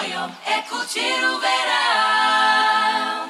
Coió é curtir o verão.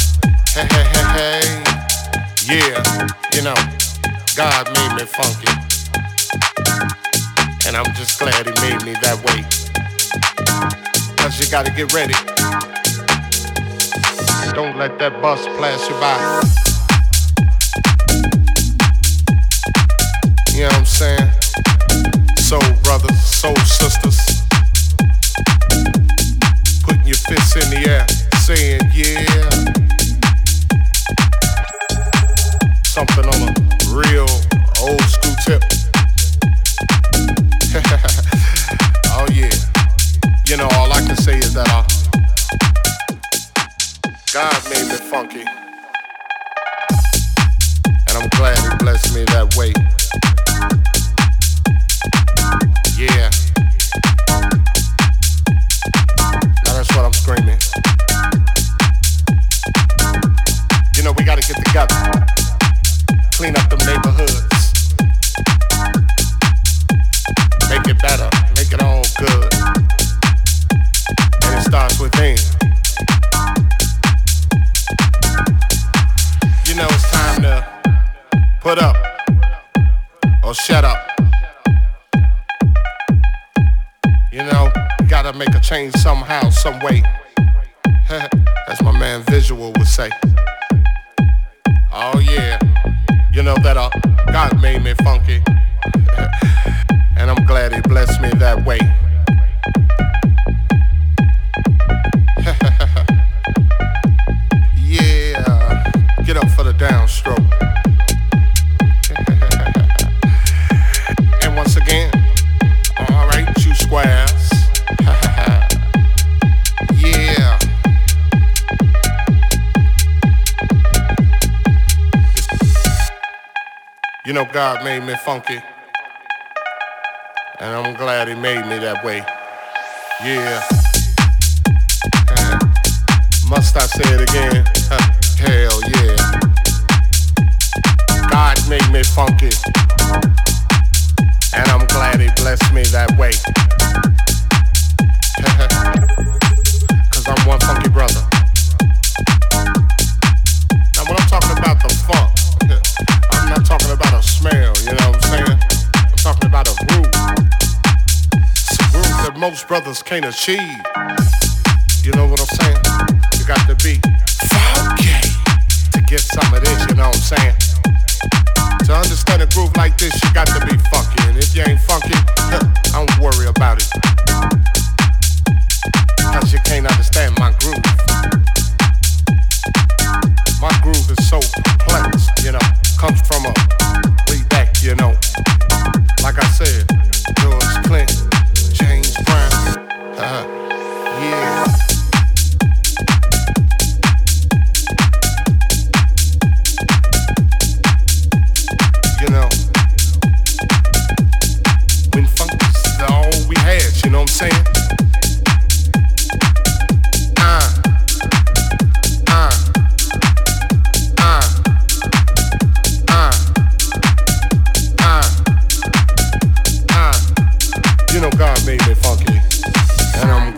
Hey, hey, hey, hey. Yeah, you know, God made me funky. And I'm just glad he made me that way. Cause you gotta get ready. Don't let that bus pass you by. You know what I'm saying? Soul brothers, soul sisters. Putting your fists in the air, saying yeah. Something on a real old school tip. oh yeah. You know, all I can say is that uh, God made me funky. And I'm glad he blessed me that way. Yeah. Funky. And I'm glad He made me that way. Yeah. Must I say it again? Hell yeah. God made me funky. And I'm glad He blessed me that way. Most brothers can't achieve. You know what I'm saying? You got to be funky to get some of this, you know what I'm saying?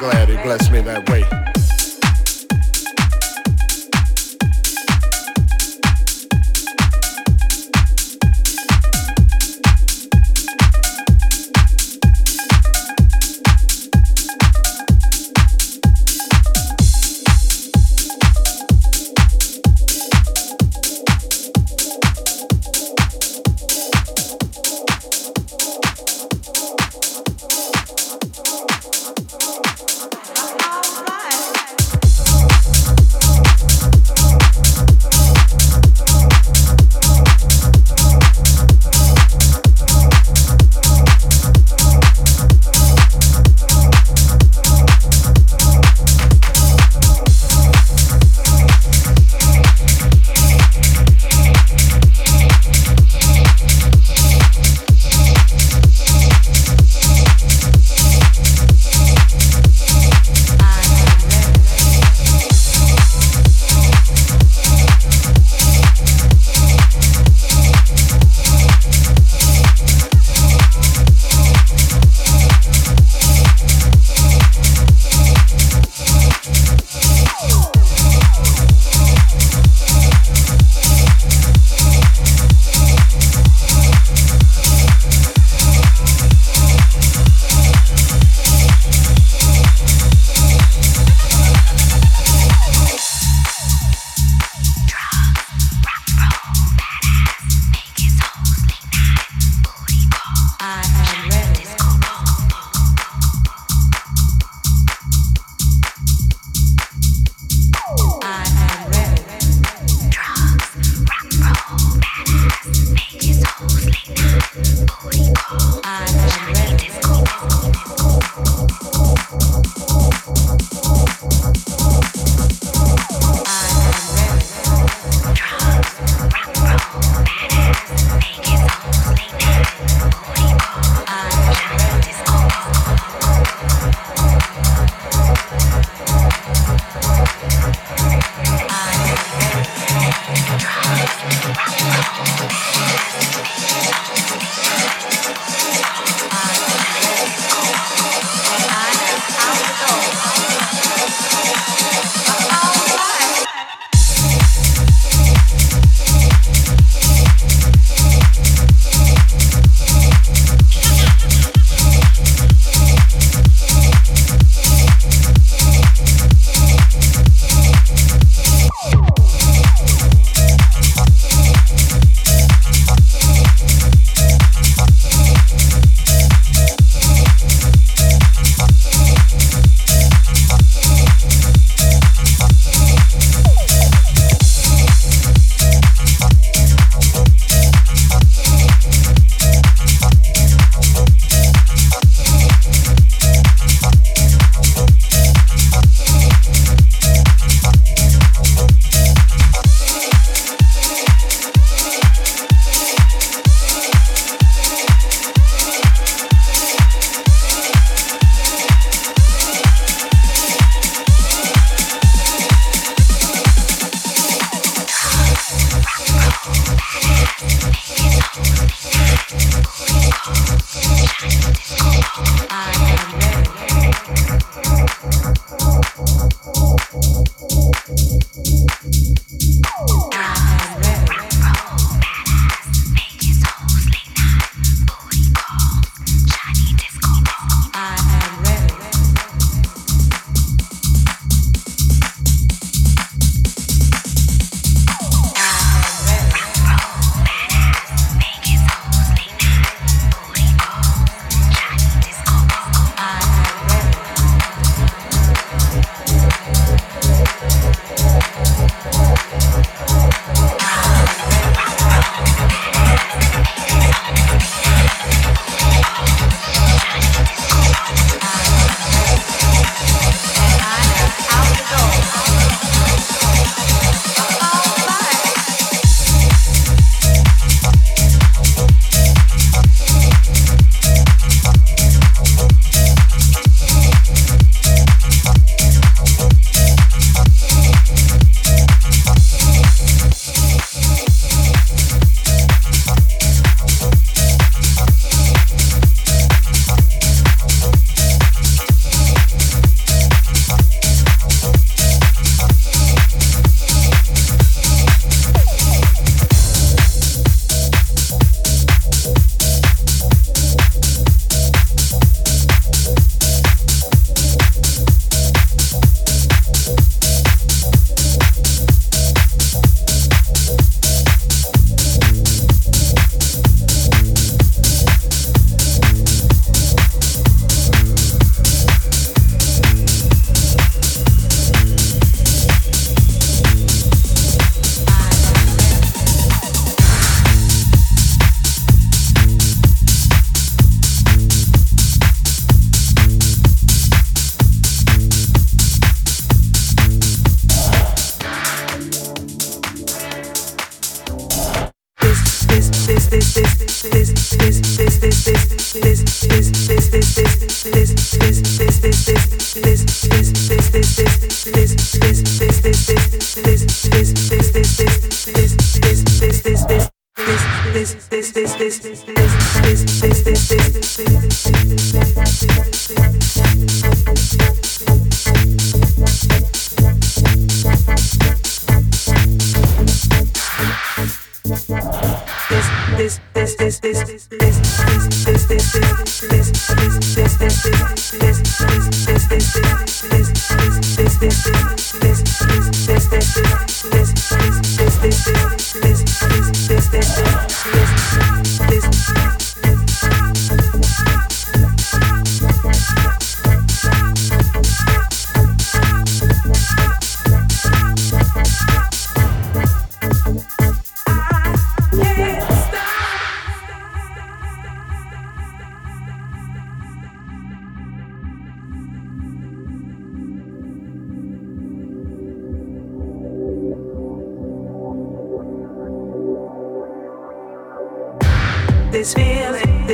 Glad He blessed me that way.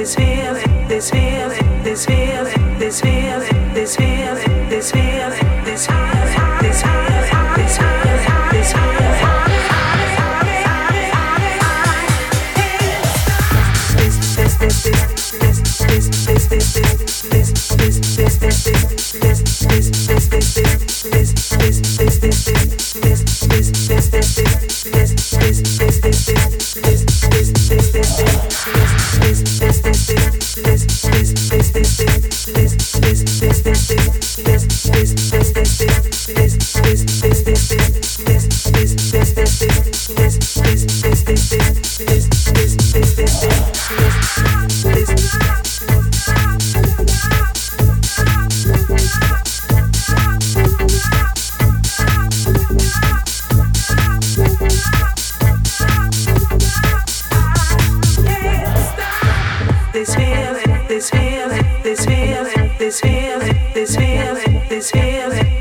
this feeling, this feeling, this feeling, this feeling, this feeling.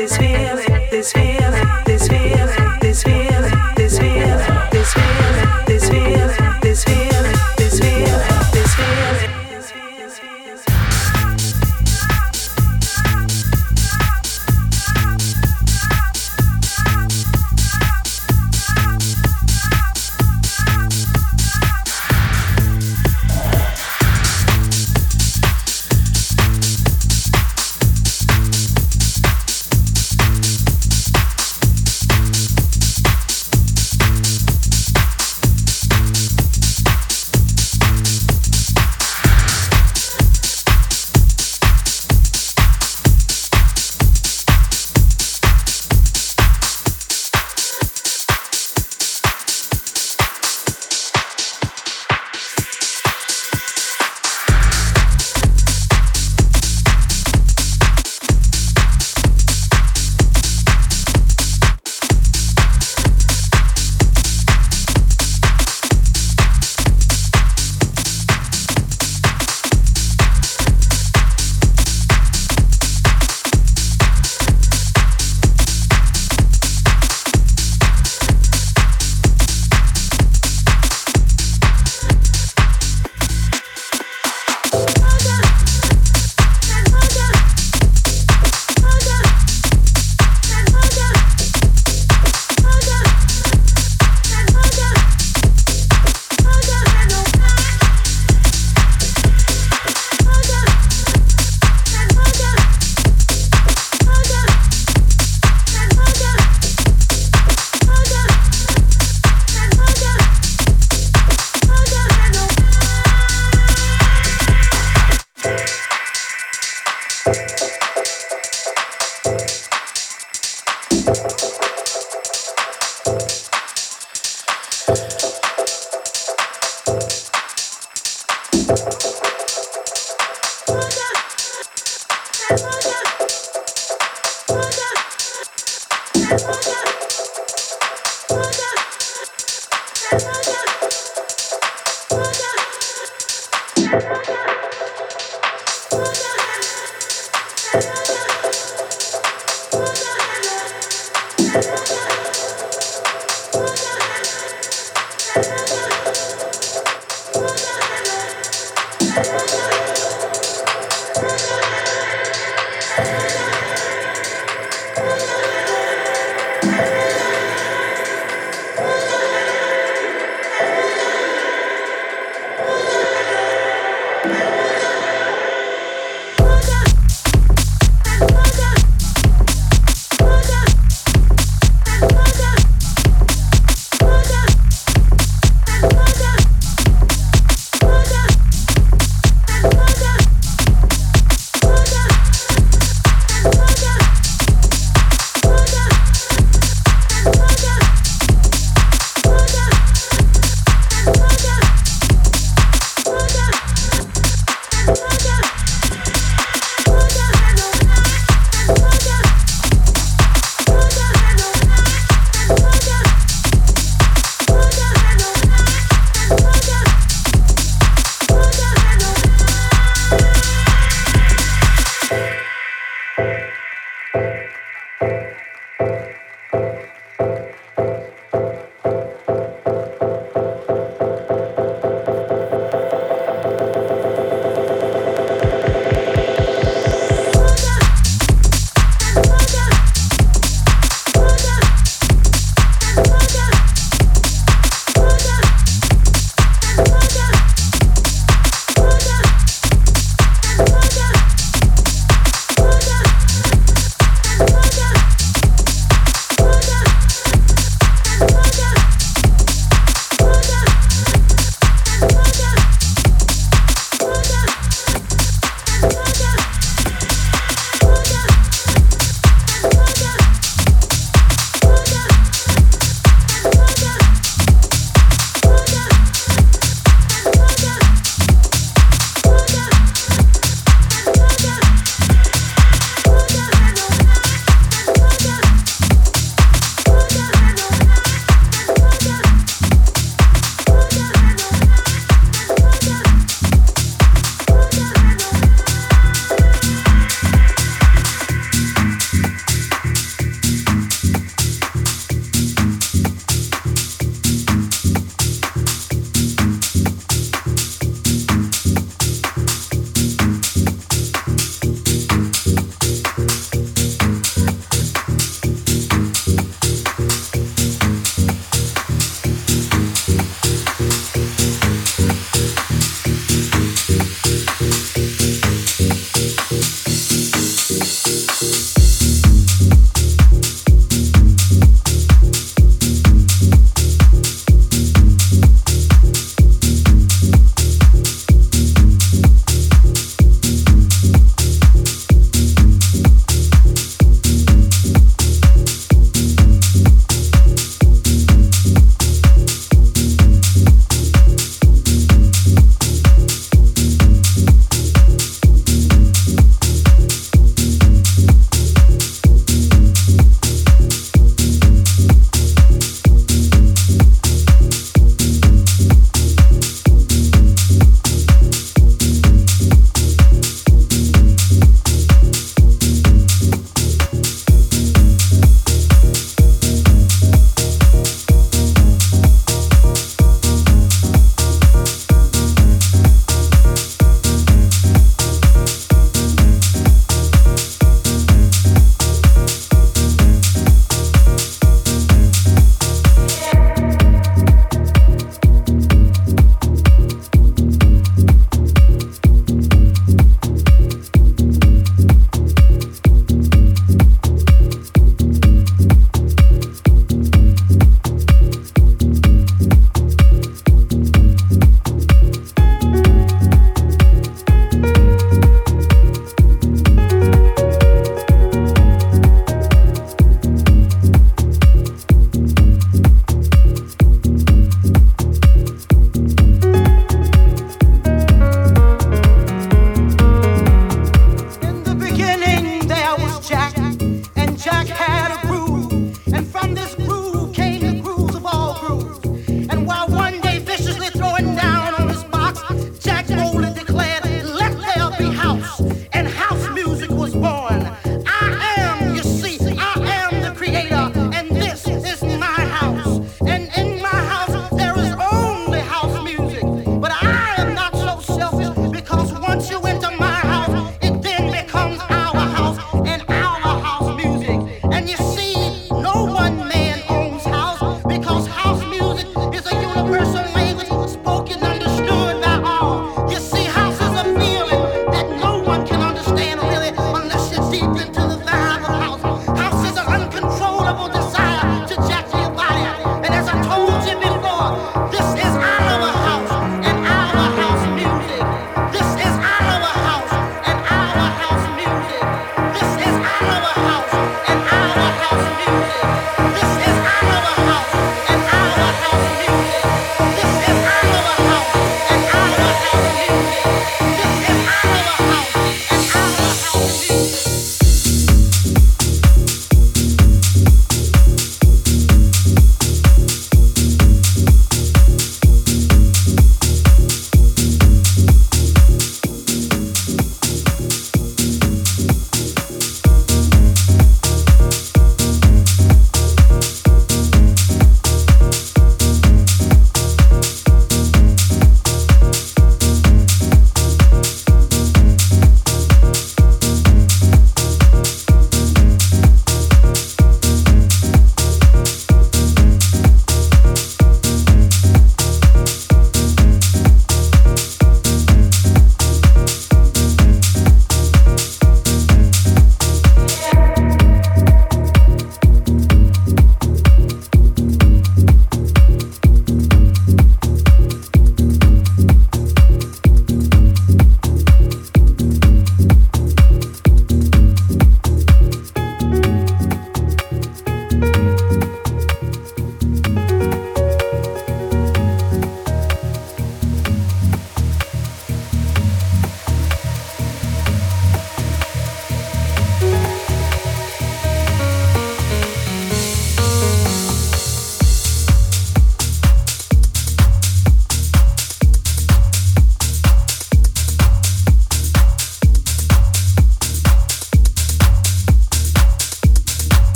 this feeling.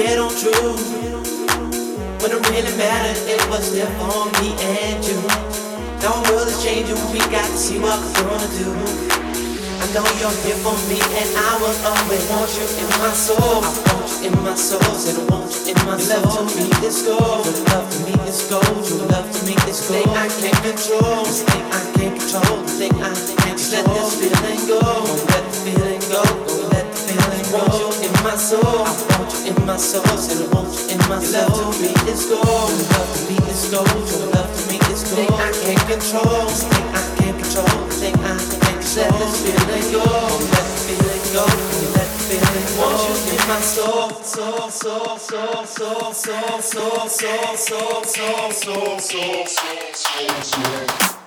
little true. When it really mattered, it was there for me and you. The whole world is changing, we got to see what we're gonna do. I know you're here for me, and I will always want you in my soul. I want you in my soul, said I want you in my soul. Your love to me is gold, your love to me is gold, your love to me this gold. Thing I can't control, this thing I can't control, the thing I can't control. Just let this feeling go, don't let the feeling go want you in my soul. I want you in my soul. Said I want you in my soul. Your love to me is gold. Your love to me is gold. Your love to me is gold. Thing I can't control. Thing I can't control. Thing I can't control. Let this feeling go. Let this feeling go. Let this feeling go. Want you in my soul. Soul, soul, soul, soul, soul, soul, soul, soul, soul, soul, soul, soul, soul, soul.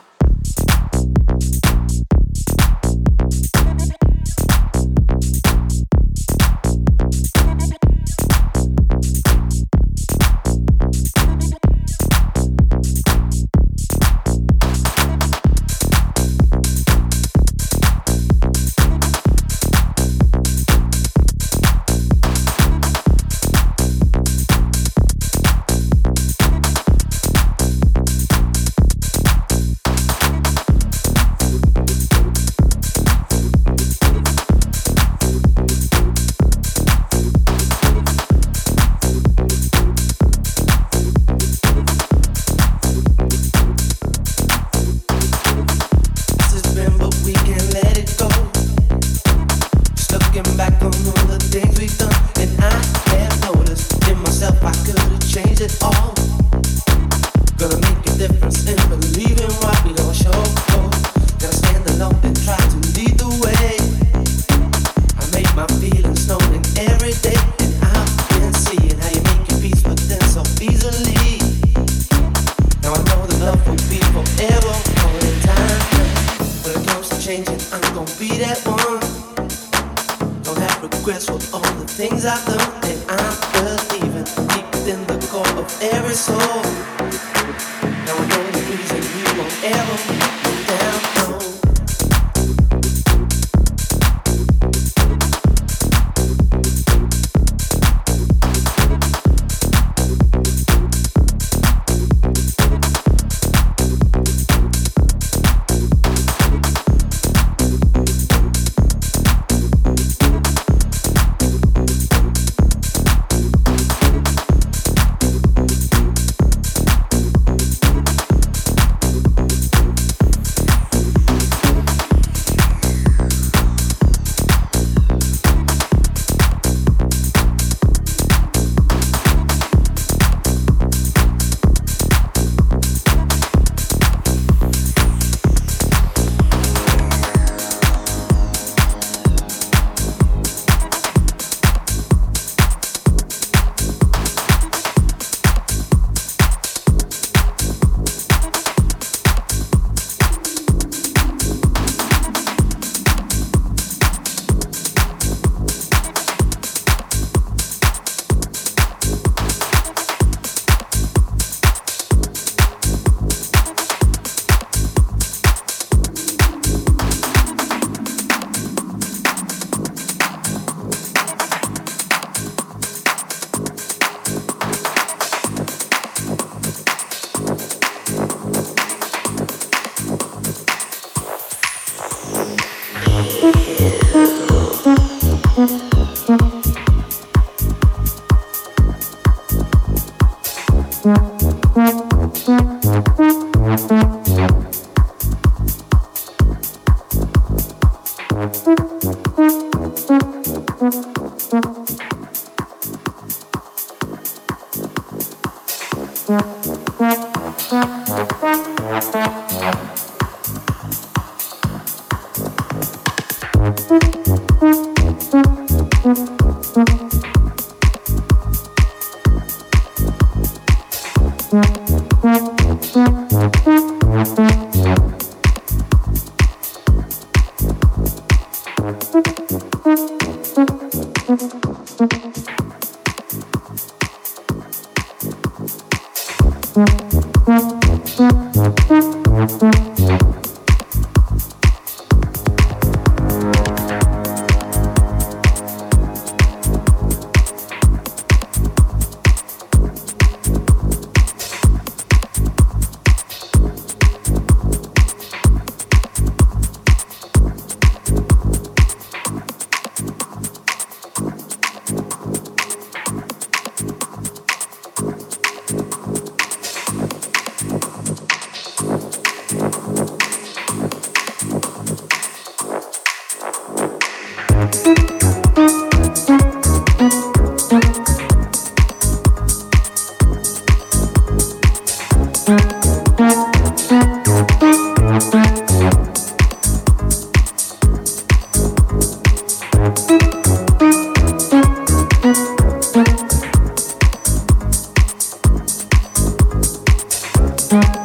Thank